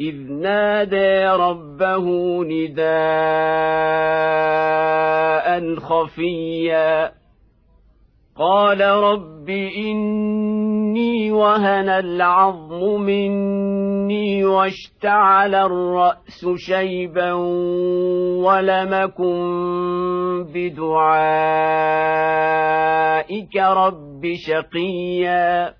إذ نادى ربه نداء خفيا قال رب إني وهن العظم مني واشتعل الرأس شيبا ولمكن بدعائك رب شقيا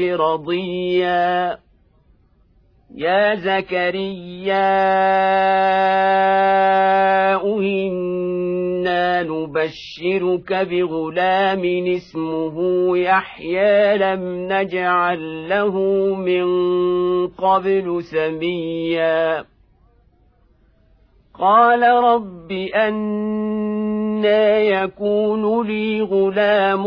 رضيا. يا زكريا إنا نبشرك بغلام اسمه يحيى لم نجعل له من قبل سميا. قال رب أنا يكون لي غلام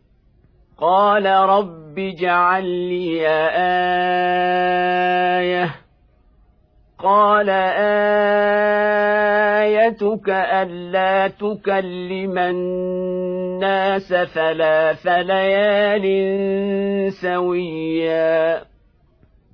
قال رب اجعل لي آية. قال آيتك ألا تكلم الناس ثلاث ليال سويا.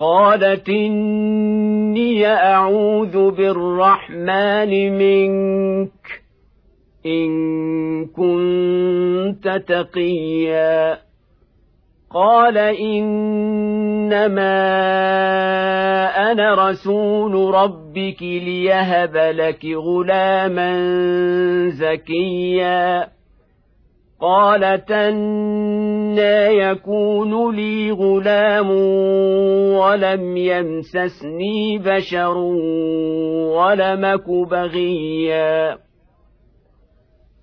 قالت إني أعوذ بالرحمن منك إن كنت تقيا. قال إنما أنا رسول ربك ليهب لك غلاما زكيا. قالت أنا يكون لي غلام ولم يمسسني بشر ولمك بغيا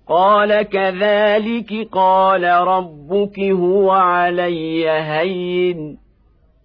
قال كذلك قال ربك هو علي هين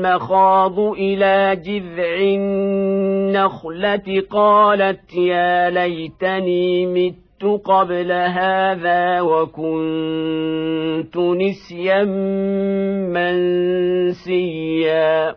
المخاض إلى جذع النخلة قالت يا ليتني مت قبل هذا وكنت نسيا منسيا.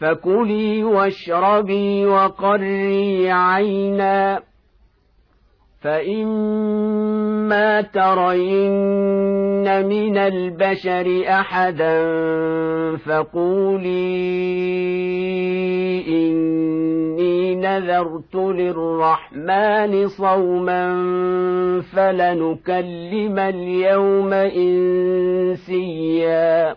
فكلي واشربي وقري عينا. فإما ترين من البشر أحدا فقولي إني نذرت للرحمن صوما فلنكلم اليوم إنسيا.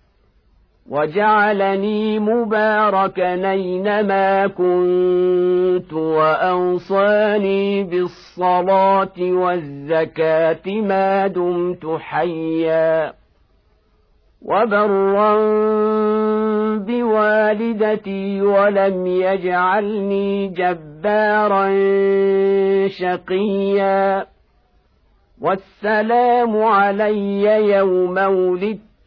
وجعلني مباركا اينما كنت وأوصاني بالصلاة والزكاة ما دمت حيا. وبرا بوالدتي ولم يجعلني جبارا شقيا. والسلام علي يوم ولدت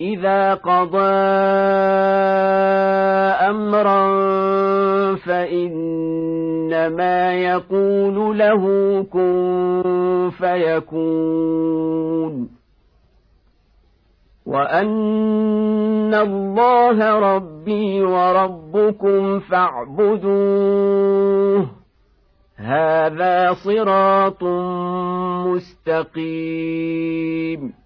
إذا قضى أمرا فإنما يقول له كن فيكون. وأن الله ربي وربكم فاعبدوه. هذا صراط مستقيم.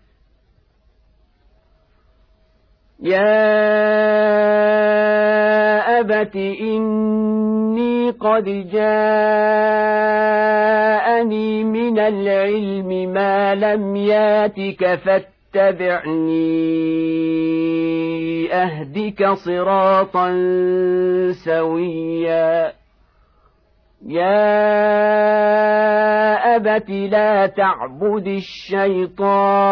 يا أبت إني قد جاءني من العلم ما لم ياتك فاتبعني أهدك صراطا سويا يا أبت لا تعبد الشيطان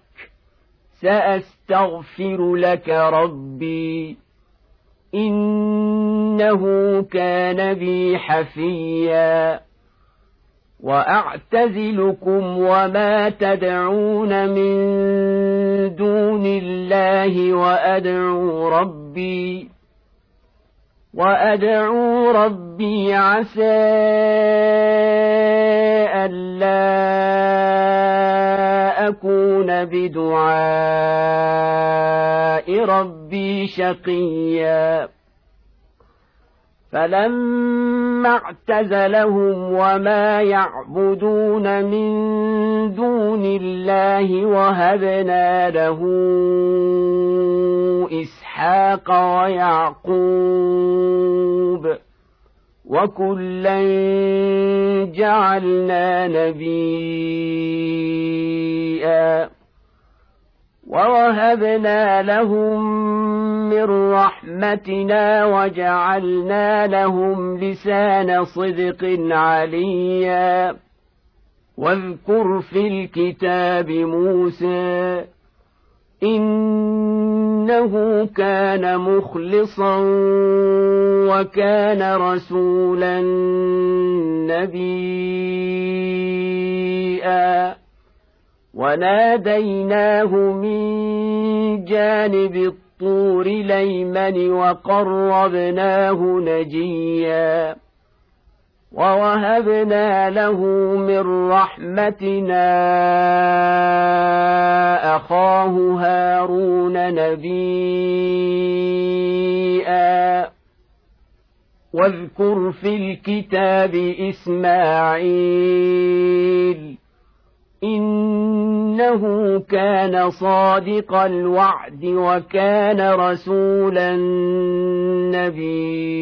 سأستغفر لك ربي. إنه كان بي حفيا. وأعتزلكم وما تدعون من دون الله وأدعو ربي. وأدعو ربي عسى ألا أكون بدعاء ربي شقيا. فلما اعتزلهم وما يعبدون من دون الله وهبنا له إسحاق ويعقوب وكلا جعلنا نبيا ووهبنا لهم من رحمتنا وجعلنا لهم لسان صدق عليا واذكر في الكتاب موسى إنه كان مخلصا وكان رسولا نبيا. وناديناه من جانب الطور ليمن وقربناه نجيا. ووهبنا له من رحمتنا أخاه هارون نبيا واذكر في الكتاب إسماعيل إنه كان صادق الوعد وكان رسولا نبيا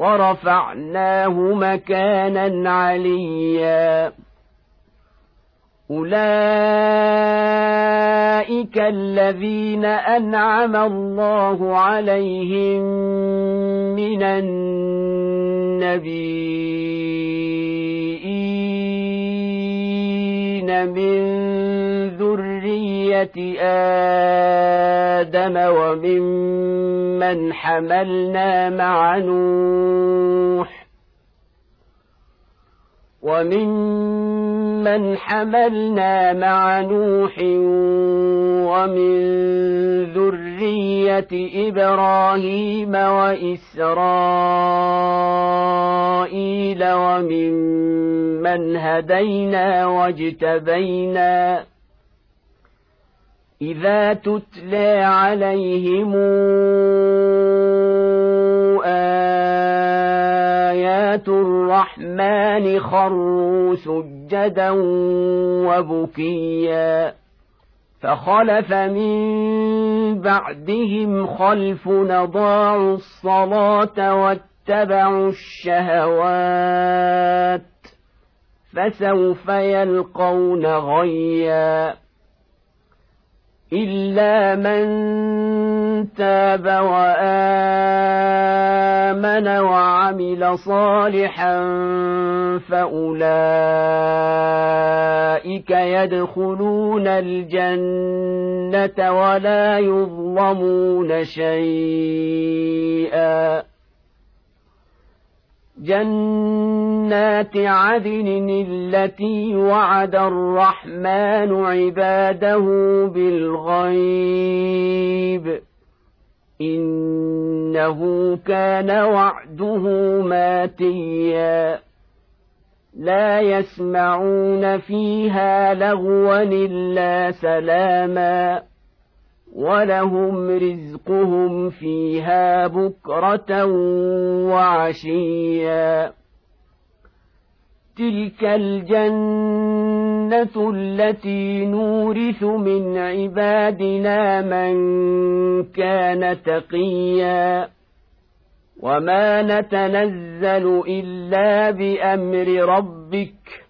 ورفعناه مكانا عليا. أولئك الذين أنعم الله عليهم من النبيين من ذرية آدم وممن حملنا مع نوح وممن حملنا مع نوح ومن ذرية إبراهيم وإسرائيل وممن هدينا واجتبينا إذا تتلى عليهم آيات الرحمن خروا سجدا وبكيا فخلف من بعدهم خلف نضاعوا الصلاة واتبعوا الشهوات فسوف يلقون غيّا إلا من تاب وآمن وعمل صالحا فأولئك يدخلون الجنة ولا يظلمون شيئا جنات عدن التي وعد الرحمن عباده بالغيب. إنه كان وعده ماتيا. لا يسمعون فيها لغوا إلا سلاما. ولهم رزقهم فيها بكرة وعشيا تلك الجنة التي نورث من عبادنا من كان تقيا وما نتنزل إلا بأمر ربك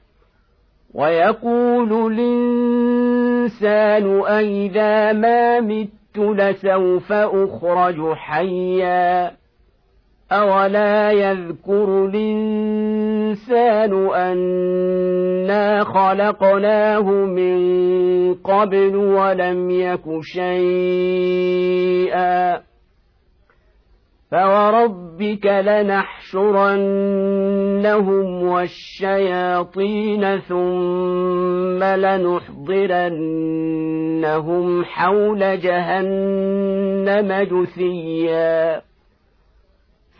ويقول الإنسان أئذا ما مت لسوف أخرج حيا أولا يذكر الإنسان أنا خلقناه من قبل ولم يك شيئا فوربك لنحشرنهم والشياطين ثم لنحضرنهم حول جهنم جثيا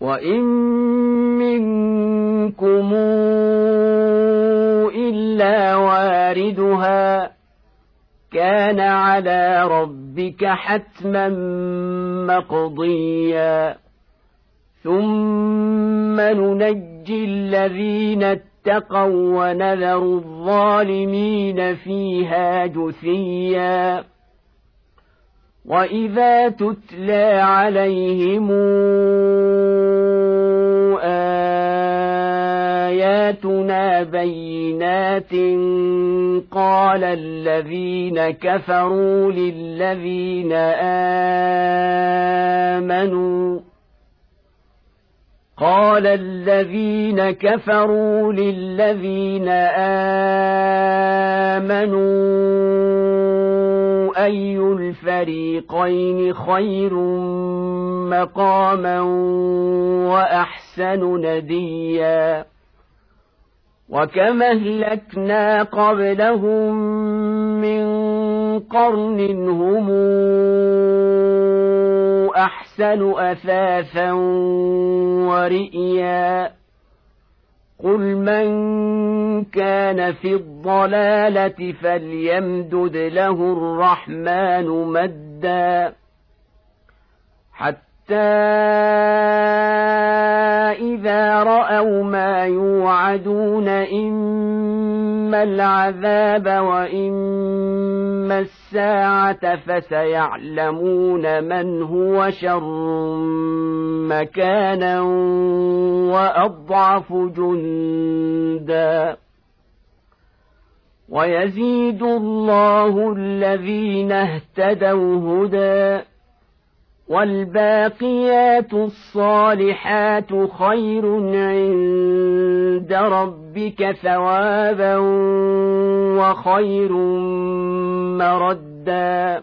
وان منكم الا واردها كان على ربك حتما مقضيا ثم ننجي الذين اتقوا ونذر الظالمين فيها جثيا واذا تتلى عليهم آياتنا بينات قال الذين كفروا للذين آمنوا قال الذين كفروا للذين آمنوا أي الفريقين خير مقاما وأحسن نديا وكما اهلكنا قبلهم من قرن هم احسن اثاثا ورئيا قل من كان في الضلاله فليمدد له الرحمن مدا حتى اذا راوا ما يوعدون إما العذاب وإما الساعة فسيعلمون من هو شر مكانا وأضعف جندا. ويزيد الله الذين اهتدوا هدى. والباقيات الصالحات خير عند ربك ثوابا وخير مردا.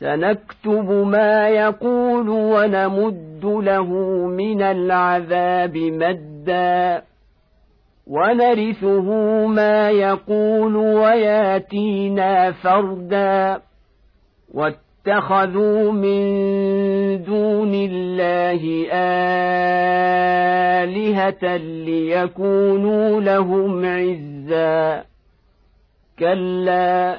سنكتب ما يقول ونمد له من العذاب مدا ونرثه ما يقول وياتينا فردا واتخذوا من دون الله آلهة ليكونوا لهم عزا. كلا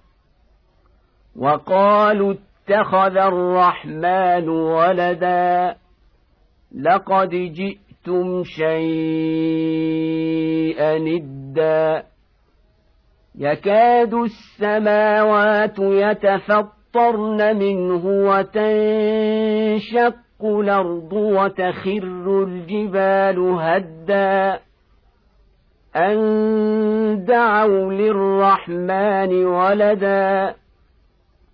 وقالوا اتخذ الرحمن ولدا لقد جئتم شيئا ندا يكاد السماوات يتفطرن منه وتنشق الأرض وتخر الجبال هدا أن دعوا للرحمن ولدا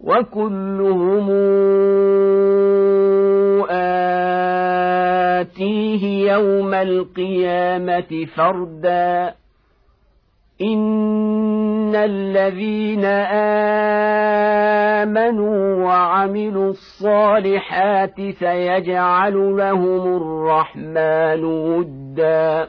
وكلهم آتيه يوم القيامة فردا إن الذين آمنوا وعملوا الصالحات سيجعل لهم الرحمن ودا